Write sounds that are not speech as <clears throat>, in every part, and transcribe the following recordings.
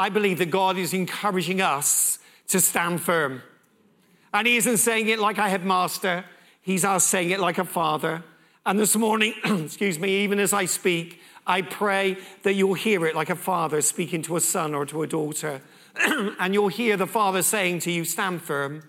I believe that God is encouraging us to stand firm. And He isn't saying it like a headmaster, He's us saying it like a father. And this morning, <clears throat> excuse me, even as I speak, I pray that you'll hear it like a father speaking to a son or to a daughter. <clears throat> and you'll hear the father saying to you, Stand firm,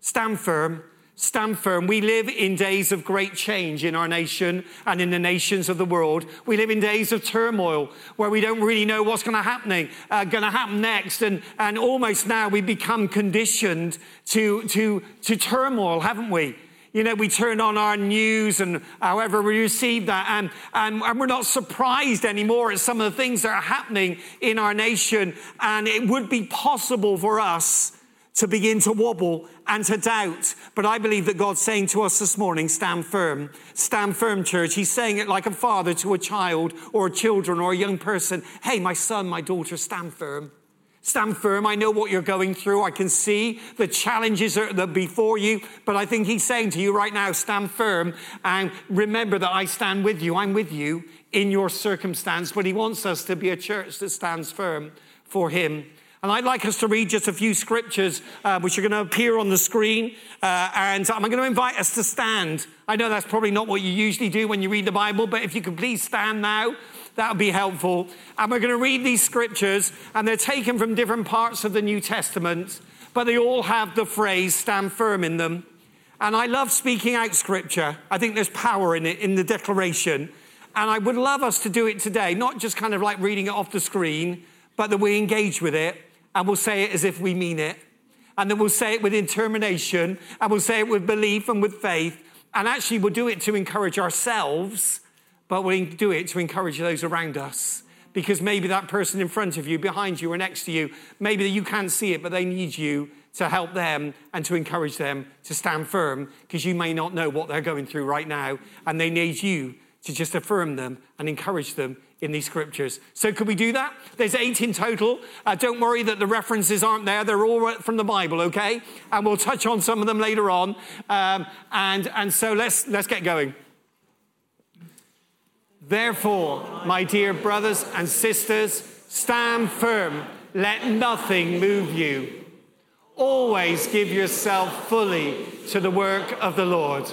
stand firm, stand firm. We live in days of great change in our nation and in the nations of the world. We live in days of turmoil where we don't really know what's going to happen, uh, going to happen next, and and almost now we become conditioned to to to turmoil, haven't we? You know, we turn on our news and however we receive that, and, and, and, we're not surprised anymore at some of the things that are happening in our nation. And it would be possible for us to begin to wobble and to doubt. But I believe that God's saying to us this morning, stand firm. Stand firm, church. He's saying it like a father to a child or children or a young person. Hey, my son, my daughter, stand firm. Stand firm. I know what you're going through. I can see the challenges that are before you. But I think he's saying to you right now, stand firm and remember that I stand with you. I'm with you in your circumstance. But he wants us to be a church that stands firm for him and I'd like us to read just a few scriptures uh, which are going to appear on the screen. Uh, and I'm going to invite us to stand. I know that's probably not what you usually do when you read the Bible, but if you could please stand now, that would be helpful. And we're going to read these scriptures, and they're taken from different parts of the New Testament, but they all have the phrase stand firm in them. And I love speaking out scripture. I think there's power in it, in the declaration. And I would love us to do it today, not just kind of like reading it off the screen, but that we engage with it and we'll say it as if we mean it. And then we'll say it with determination, and we'll say it with belief and with faith. And actually, we'll do it to encourage ourselves, but we'll do it to encourage those around us. Because maybe that person in front of you, behind you, or next to you, maybe you can't see it, but they need you to help them and to encourage them to stand firm because you may not know what they're going through right now. And they need you to just affirm them and encourage them in these scriptures. So, could we do that? There's eight in total. Uh, don't worry that the references aren't there. They're all from the Bible, okay? And we'll touch on some of them later on. Um, and, and so, let's, let's get going. Therefore, my dear brothers and sisters, stand firm. Let nothing move you. Always give yourself fully to the work of the Lord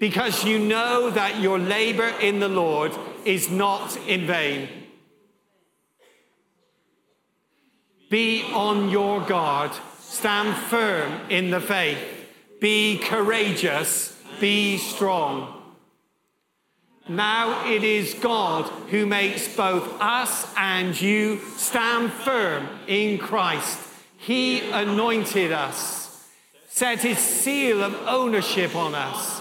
because you know that your labor in the Lord is not in vain. Be on your guard, stand firm in the faith, be courageous, be strong. Now it is God who makes both us and you stand firm in Christ. He anointed us, set his seal of ownership on us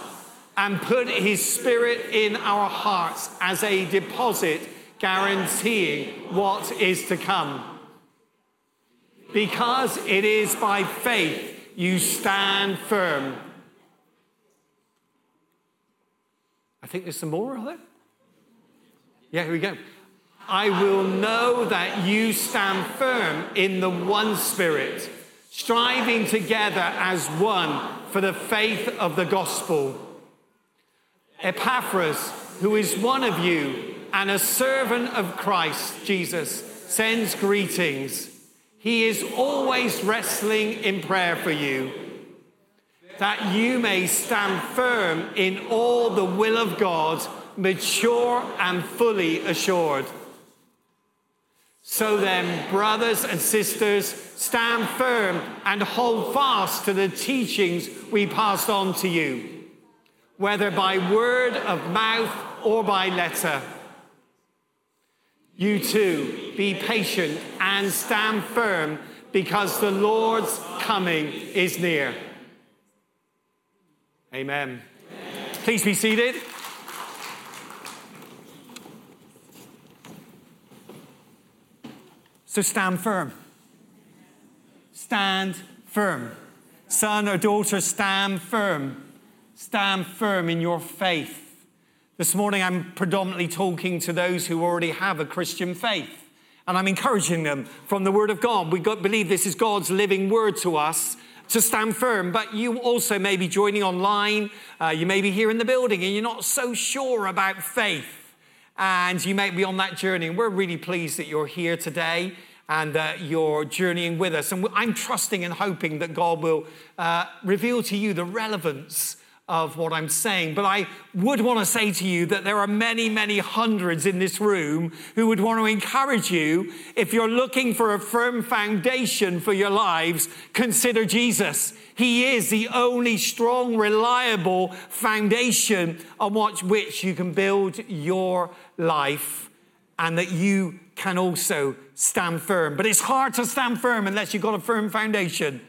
and put his spirit in our hearts as a deposit guaranteeing what is to come. Because it is by faith you stand firm. I think there's some more, are there? Yeah, here we go. I will know that you stand firm in the one spirit, striving together as one for the faith of the gospel Epaphras, who is one of you and a servant of Christ Jesus, sends greetings. He is always wrestling in prayer for you, that you may stand firm in all the will of God, mature and fully assured. So then, brothers and sisters, stand firm and hold fast to the teachings we passed on to you whether by word of mouth or by letter. You too, be patient and stand firm because the Lord's coming is near. Amen. Please be seated. So stand firm. Stand firm. Son or daughter, stand firm. Stand firm in your faith. This morning, I'm predominantly talking to those who already have a Christian faith. And I'm encouraging them from the Word of God. We believe this is God's living Word to us to stand firm. But you also may be joining online. Uh, you may be here in the building and you're not so sure about faith. And you may be on that journey. And we're really pleased that you're here today. and that you're journeying with us. And I'm trusting and hoping that God will uh, reveal to you the relevance of what I'm saying. But I would want to say to you that there are many, many hundreds in this room who would want to encourage you if you're looking for a firm foundation for your lives, consider Jesus. He is the only strong, reliable foundation on which you can build your life and that you can also stand firm. But it's hard to stand firm unless you've got a firm foundation.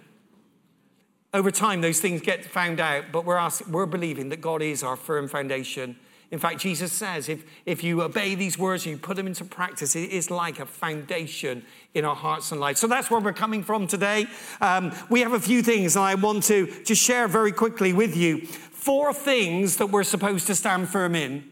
Over time, those things get found out, but we're, asking, we're believing that God is our firm foundation. In fact, Jesus says if, if you obey these words and you put them into practice, it is like a foundation in our hearts and lives. So that's where we're coming from today. Um, we have a few things I want to just share very quickly with you. Four things that we're supposed to stand firm in,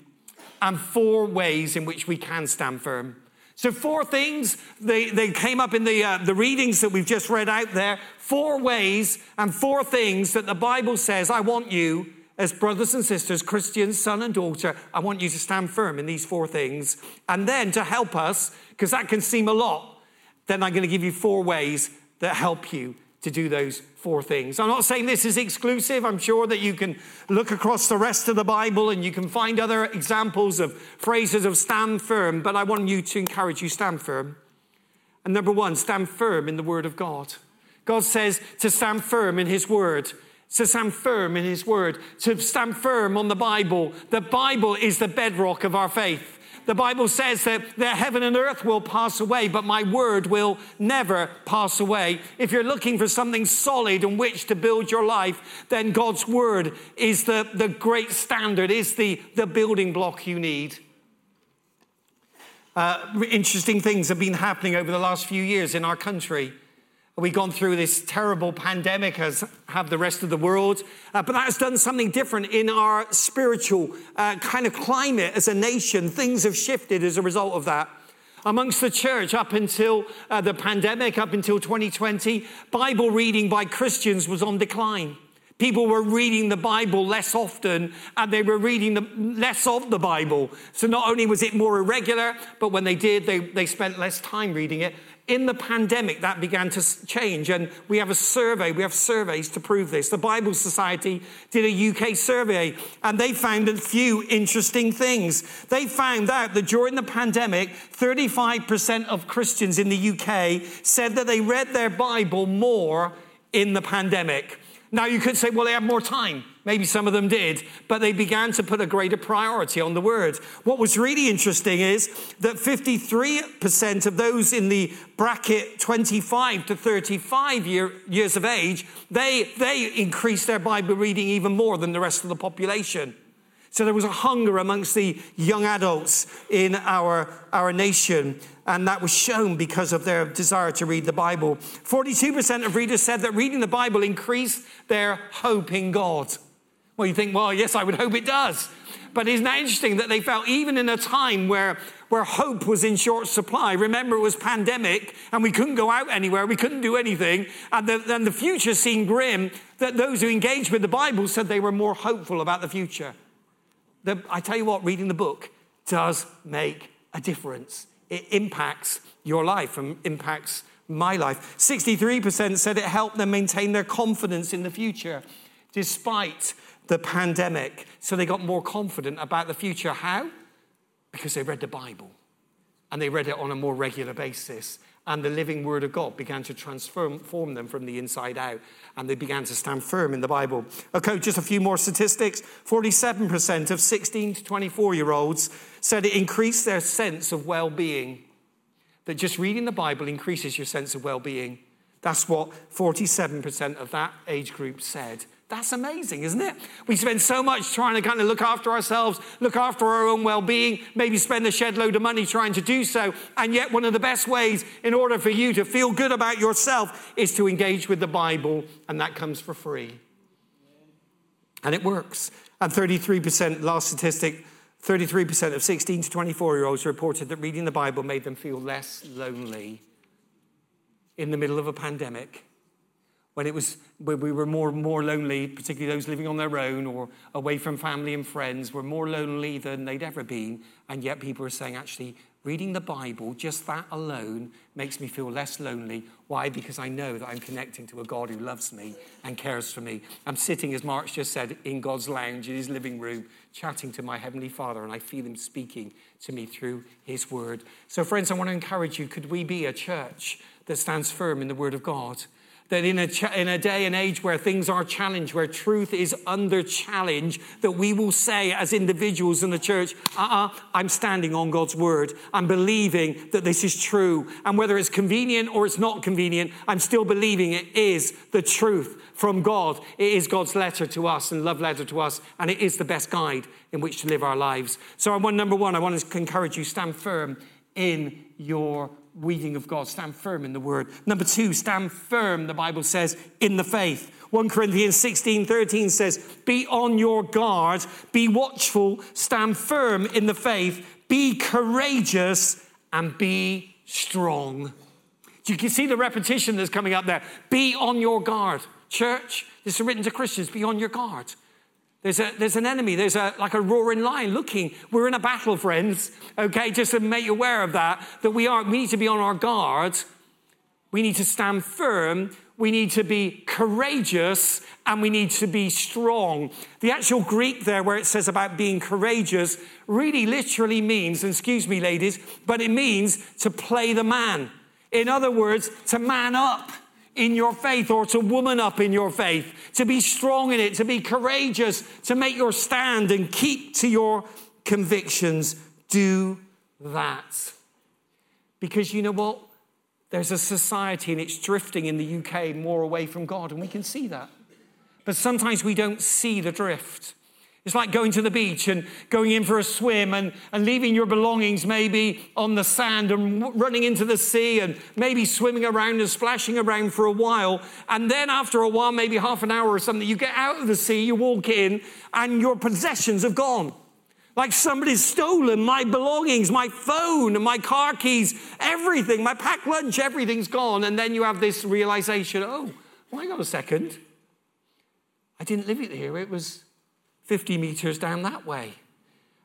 and four ways in which we can stand firm. So, four things, they, they came up in the, uh, the readings that we've just read out there. Four ways and four things that the Bible says, I want you, as brothers and sisters, Christians, son and daughter, I want you to stand firm in these four things. And then to help us, because that can seem a lot, then I'm going to give you four ways that help you to do those four things. I'm not saying this is exclusive. I'm sure that you can look across the rest of the Bible and you can find other examples of phrases of stand firm, but I want you to encourage you stand firm. And number one, stand firm in the Word of God. God says to stand firm in His Word to stand firm in His Word, to stand firm on the Bible. The Bible is the bedrock of our faith. The Bible says that, that heaven and earth will pass away, but my word will never pass away. If you're looking for something solid on which to build your life, then God's word is the, the great standard, is the, the building block you need. Uh, interesting things have been happening over the last few years in our country. We've gone through this terrible pandemic, as have the rest of the world. Uh, but that has done something different in our spiritual uh, kind of climate as a nation. Things have shifted as a result of that. Amongst the church, up until uh, the pandemic, up until 2020, Bible reading by Christians was on decline. People were reading the Bible less often and they were reading the, less of the Bible. So not only was it more irregular, but when they did, they, they spent less time reading it. In the pandemic, that began to change, and we have a survey, we have surveys to prove this. The Bible Society did a UK survey, and they found a few interesting things. They found out that during the pandemic, 35% of Christians in the UK said that they read their Bible more in the pandemic. Now, you could say, well, they have more time. Maybe some of them did, but they began to put a greater priority on the word. What was really interesting is that 53% of those in the bracket 25 to 35 year, years of age, they, they increased their Bible reading even more than the rest of the population. So there was a hunger amongst the young adults in our, our nation, and that was shown because of their desire to read the Bible. 42% of readers said that reading the Bible increased their hope in God. Well, you think, well, yes, I would hope it does. But isn't that interesting that they felt even in a time where, where hope was in short supply? Remember, it was pandemic and we couldn't go out anywhere, we couldn't do anything, and the, and the future seemed grim, that those who engaged with the Bible said they were more hopeful about the future the, I tell you what, reading the book does make a difference. It impacts your life and impacts my life. 63% said it helped them maintain their confidence in the future despite the pandemic. So they got more confident about the future. How? Because they read the Bible and they read it on a more regular basis and the living word of God began to transform them from the inside out, and they began to stand firm in the Bible. Okay, just a few more statistics 47% of 16 to 24 year olds said it increased their sense of well being. That just reading the Bible increases your sense of well being. That's what 47% of that age group said. That's amazing, isn't it? We spend so much trying to kind of look after ourselves, look after our own well being, maybe spend a shed load of money trying to do so. And yet, one of the best ways in order for you to feel good about yourself is to engage with the Bible, and that comes for free. And it works. And 33%, last statistic, 33% of 16 to 24 year olds reported that reading the Bible made them feel less lonely in the middle of a pandemic when it was when we were more more lonely, particularly those living on their own or away from family and friends, were more lonely than they'd ever been. And yet people are saying, actually, reading the Bible, just that alone, makes me feel less lonely. Why? Because I know that I'm connecting to a God who loves me and cares for me. I'm sitting, as Mark just said, in God's lounge in his living room, chatting to my Heavenly Father, and I feel him speaking to me through his word. So, friends, I want to encourage you could we be a church that stands firm in the word of God? That in a, ch- in a day and age where things are challenged, where truth is under challenge, that we will say as individuals in the church, uh-uh, I'm standing on God's word. I'm believing that this is true. And whether it's convenient or it's not convenient, I'm still believing it is the truth from God. It is God's letter to us and love letter to us, and it is the best guide in which to live our lives. So I want, number one, I want to encourage you, stand firm in your reading of God. Stand firm in the word. Number two, stand firm, the Bible says, in the faith. 1 Corinthians 16 13 says, Be on your guard, be watchful, stand firm in the faith, be courageous, and be strong. You can see the repetition that's coming up there. Be on your guard. Church, this is written to Christians, be on your guard. There's, a, there's an enemy. There's a, like a roaring lion looking. We're in a battle, friends. Okay, just to make you aware of that, that we are, we need to be on our guard. We need to stand firm. We need to be courageous and we need to be strong. The actual Greek there, where it says about being courageous, really literally means, and excuse me, ladies, but it means to play the man. In other words, to man up in your faith or to woman up in your faith, to be strong in it, to be courageous, to make your stand and keep to your convictions. Do that. Because you know what? There's a society and it's drifting in the UK more away from God, and we can see that. But sometimes we don't see the drift. It's like going to the beach and going in for a swim and, and leaving your belongings maybe on the sand and running into the sea and maybe swimming around and splashing around for a while. And then after a while, maybe half an hour or something, you get out of the sea, you walk in, and your possessions have gone. Like somebody's stolen my belongings, my phone, and my car keys, everything, my packed lunch, everything's gone. And then you have this realization oh, well, hang on a second. I didn't leave it here. It was 50 meters down that way.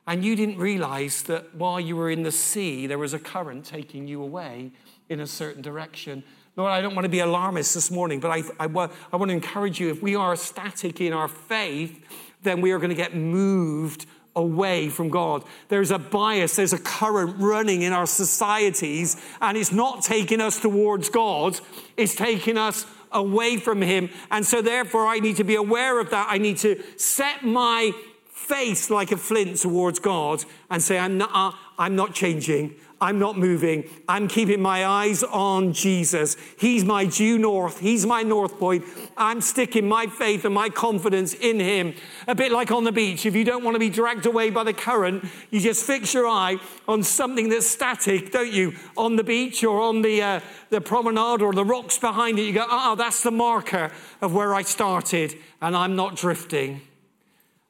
And you didn't realize that while you were in the sea, there was a current taking you away in a certain direction. Lord, I don't want to be alarmist this morning, but I, I, I want to encourage you if we are static in our faith, then we are going to get moved away from God. There's a bias, there's a current running in our societies, and it's not taking us towards God, it's taking us away from Him. And so, therefore, I need to be aware of that. I need to set my face like a flint towards God and say, I'm not, uh, I'm not changing. I'm not moving. I'm keeping my eyes on Jesus. He's my due north. He's my north point. I'm sticking my faith and my confidence in Him. A bit like on the beach. If you don't want to be dragged away by the current, you just fix your eye on something that's static, don't you? On the beach or on the, uh, the promenade or the rocks behind it. You go, ah, oh, that's the marker of where I started, and I'm not drifting.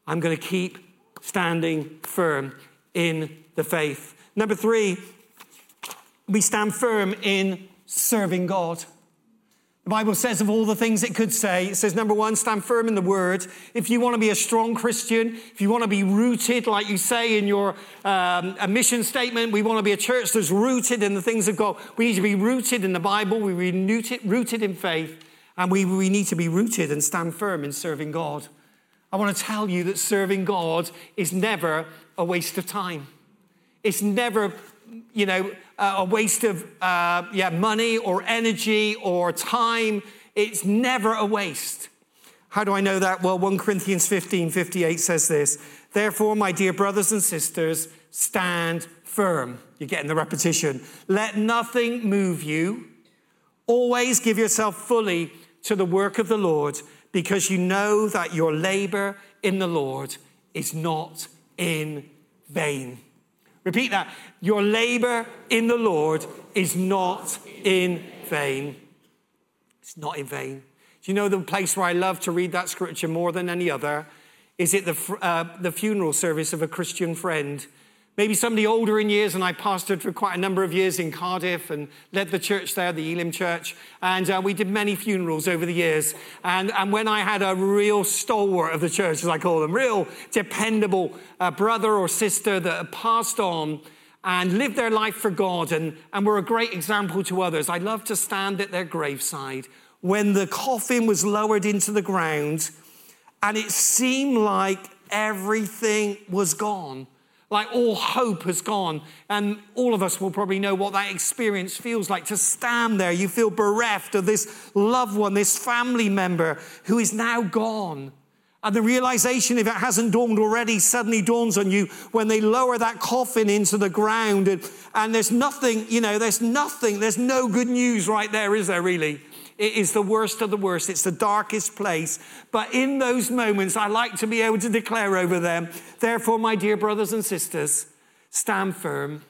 I'm going to keep standing firm in the faith. Number three, we stand firm in serving God. The Bible says of all the things it could say, it says, number one, stand firm in the word. If you want to be a strong Christian, if you want to be rooted, like you say in your um, mission statement, we want to be a church that's rooted in the things of God. We need to be rooted in the Bible, we need rooted, rooted in faith, and we, we need to be rooted and stand firm in serving God. I want to tell you that serving God is never a waste of time. It's never you know, uh, a waste of uh, yeah, money or energy or time. It's never a waste. How do I know that? Well, 1 Corinthians 15 58 says this Therefore, my dear brothers and sisters, stand firm. You're getting the repetition. Let nothing move you. Always give yourself fully to the work of the Lord because you know that your labor in the Lord is not in vain. Repeat that. Your labor in the Lord is not in vain. It's not in vain. Do you know the place where I love to read that scripture more than any other? Is it the, uh, the funeral service of a Christian friend? Maybe somebody older in years, and I pastored for quite a number of years in Cardiff and led the church there, the Elim Church. And uh, we did many funerals over the years. And, and when I had a real stalwart of the church, as I call them, real dependable uh, brother or sister that passed on, and lived their life for God and, and were a great example to others. I love to stand at their graveside when the coffin was lowered into the ground and it seemed like everything was gone. Like all hope has gone. And all of us will probably know what that experience feels like to stand there. You feel bereft of this loved one, this family member who is now gone. And the realization, if it hasn't dawned already, suddenly dawns on you when they lower that coffin into the ground. And, and there's nothing, you know, there's nothing, there's no good news right there, is there really? It is the worst of the worst. It's the darkest place. But in those moments, I like to be able to declare over them, therefore, my dear brothers and sisters, stand firm.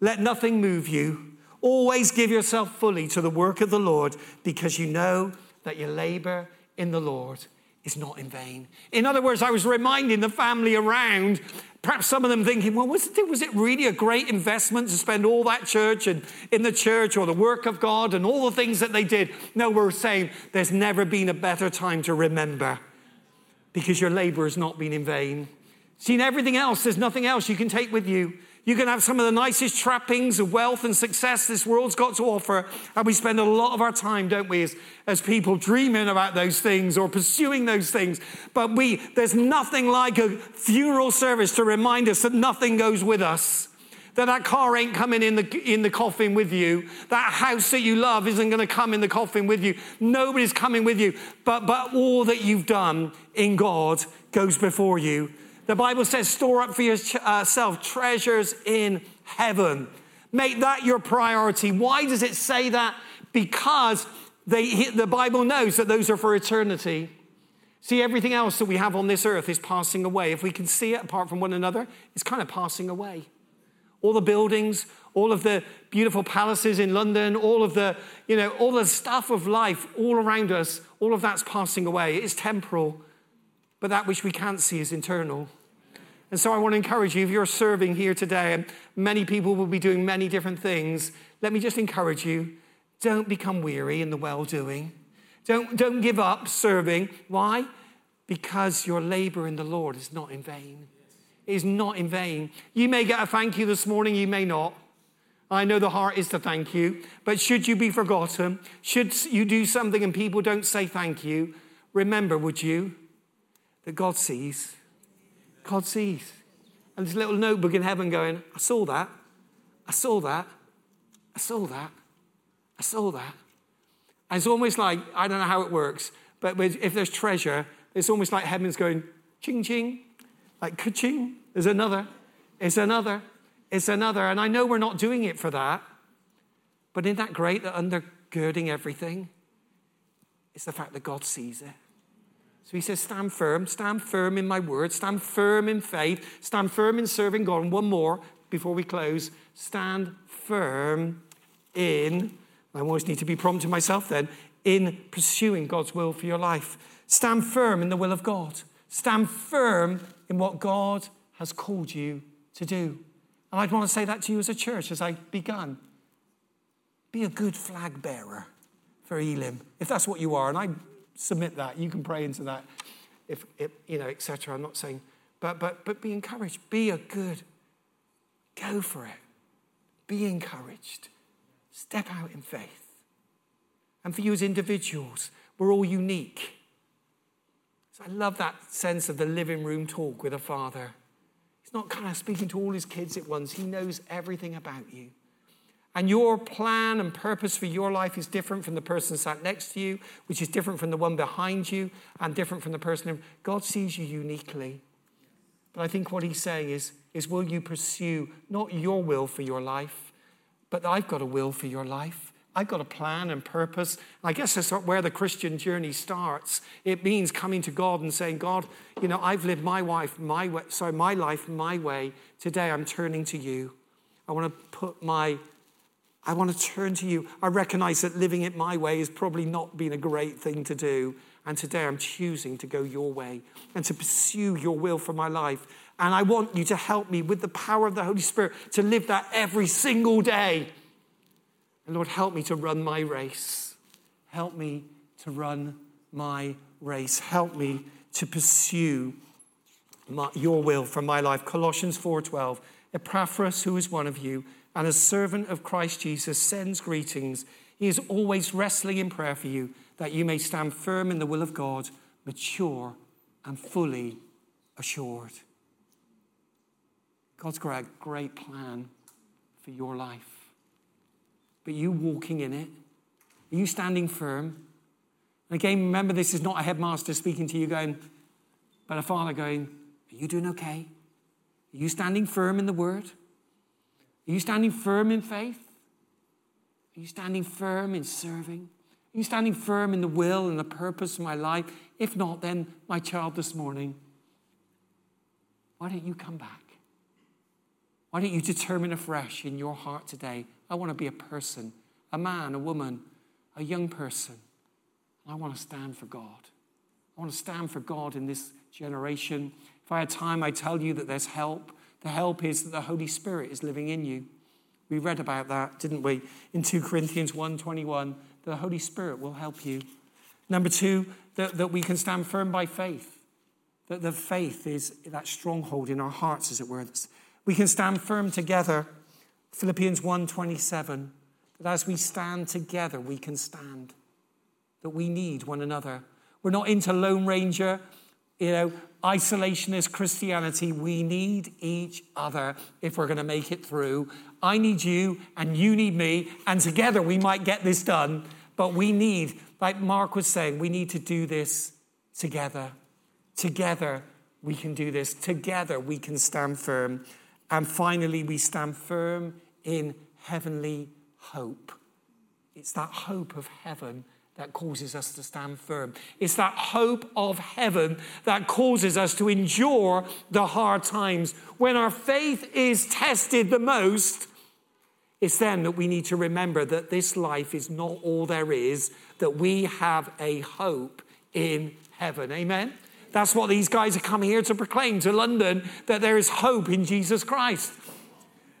Let nothing move you. Always give yourself fully to the work of the Lord because you know that your labor in the Lord is not in vain. In other words, I was reminding the family around, perhaps some of them thinking, well, was it, was it really a great investment to spend all that church and in the church or the work of God and all the things that they did? No, we're saying there's never been a better time to remember because your labor has not been in vain. Seen everything else, there's nothing else you can take with you. You can have some of the nicest trappings of wealth and success this world's got to offer. And we spend a lot of our time, don't we, as, as people dreaming about those things or pursuing those things. But we, there's nothing like a funeral service to remind us that nothing goes with us. That that car ain't coming in the, in the coffin with you. That house that you love isn't going to come in the coffin with you. Nobody's coming with you. But, but all that you've done in God goes before you. The Bible says, store up for yourself uh, treasures in heaven. Make that your priority. Why does it say that? Because they, the Bible knows that those are for eternity. See, everything else that we have on this earth is passing away. If we can see it apart from one another, it's kind of passing away. All the buildings, all of the beautiful palaces in London, all of the, you know, all the stuff of life all around us, all of that's passing away. It is temporal but that which we can't see is internal. And so I want to encourage you, if you're serving here today, and many people will be doing many different things, let me just encourage you don't become weary in the well doing. Don't, don't give up serving. Why? Because your labor in the Lord is not in vain. It is not in vain. You may get a thank you this morning, you may not. I know the heart is to thank you, but should you be forgotten, should you do something and people don't say thank you, remember, would you, that God sees. God sees. And this little notebook in heaven going, I saw that. I saw that. I saw that. I saw that. And it's almost like, I don't know how it works, but if there's treasure, it's almost like heaven's going, ching ching, like ka-ching. There's another. It's another. It's another. And I know we're not doing it for that. But isn't that great that undergirding everything is the fact that God sees it? So he says, Stand firm, stand firm in my word, stand firm in faith, stand firm in serving God. And one more before we close stand firm in, I always need to be prompting myself then, in pursuing God's will for your life. Stand firm in the will of God. Stand firm in what God has called you to do. And I'd want to say that to you as a church as I begun. Be a good flag bearer for Elim, if that's what you are. And I submit that. You can pray into that, if, if you know, etc. I'm not saying, but but but be encouraged. Be a good. Go for it. Be encouraged. Step out in faith. And for you as individuals, we're all unique. So I love that sense of the living room talk with a father. He's not kind of speaking to all his kids at once. He knows everything about you. And your plan and purpose for your life is different from the person sat next to you, which is different from the one behind you, and different from the person. In... God sees you uniquely. But I think what he's saying is, is will you pursue not your will for your life, but I've got a will for your life. I've got a plan and purpose. I guess that's where the Christian journey starts. It means coming to God and saying, God, you know, I've lived my life my way, sorry, my life my way. Today I'm turning to you. I want to put my I want to turn to you. I recognize that living it my way has probably not been a great thing to do. And today I'm choosing to go your way and to pursue your will for my life. And I want you to help me with the power of the Holy Spirit to live that every single day. And Lord, help me to run my race. Help me to run my race. Help me to pursue my, your will for my life. Colossians 4:12 Epaphras, who is one of you, and a servant of Christ Jesus, sends greetings. He is always wrestling in prayer for you, that you may stand firm in the will of God, mature and fully assured. God's got a great plan for your life. But you walking in it, are you standing firm? And again, remember, this is not a headmaster speaking to you going, but a father going, Are you doing okay? Are you standing firm in the word? Are you standing firm in faith? Are you standing firm in serving? Are you standing firm in the will and the purpose of my life? If not, then, my child, this morning, why don't you come back? Why don't you determine afresh in your heart today? I want to be a person, a man, a woman, a young person. I want to stand for God. I want to stand for God in this generation. If I had time, I'd tell you that there's help. The help is that the Holy Spirit is living in you. We read about that, didn't we? In 2 Corinthians 1:21, the Holy Spirit will help you. Number two, that, that we can stand firm by faith. That the faith is that stronghold in our hearts, as it were. We can stand firm together. Philippians 1:27, that as we stand together, we can stand. That we need one another. We're not into Lone Ranger, you know, isolationist Christianity. We need each other if we're going to make it through. I need you and you need me, and together we might get this done. But we need, like Mark was saying, we need to do this together. Together we can do this. Together we can stand firm. And finally, we stand firm in heavenly hope. It's that hope of heaven that causes us to stand firm. It's that hope of heaven that causes us to endure the hard times. When our faith is tested the most, it's then that we need to remember that this life is not all there is, that we have a hope in heaven. Amen? That's what these guys are coming here to proclaim to London that there is hope in Jesus Christ.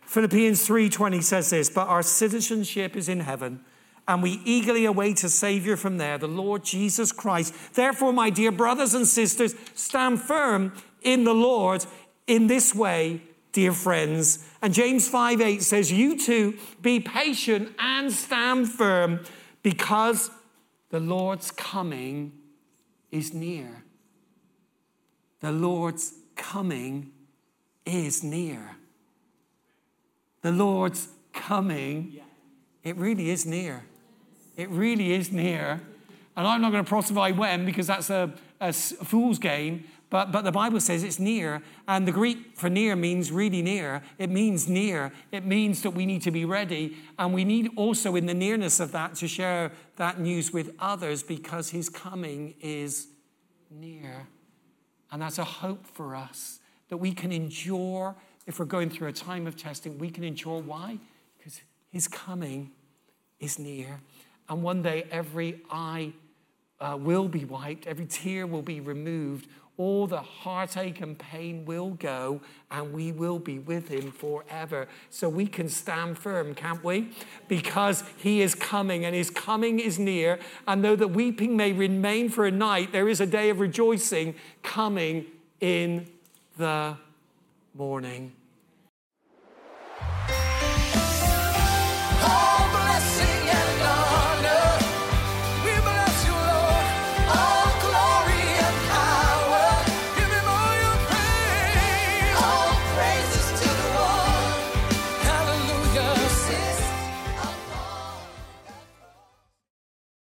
Philippians 3:20 says this, but our citizenship is in heaven and we eagerly await a Savior from there, the Lord Jesus Christ. Therefore, my dear brothers and sisters, stand firm in the Lord in this way, dear friends. And James 5 8 says, You too be patient and stand firm because the Lord's coming is near. The Lord's coming is near. The Lord's coming, it really is near. It really is near. And I'm not going to proselyte when because that's a, a fool's game. But, but the Bible says it's near. And the Greek for near means really near. It means near. It means that we need to be ready. And we need also, in the nearness of that, to share that news with others because his coming is near. And that's a hope for us that we can endure if we're going through a time of testing. We can endure. Why? Because his coming is near. And one day, every eye uh, will be wiped, every tear will be removed, all the heartache and pain will go, and we will be with him forever. So we can stand firm, can't we? Because he is coming, and his coming is near. And though the weeping may remain for a night, there is a day of rejoicing coming in the morning.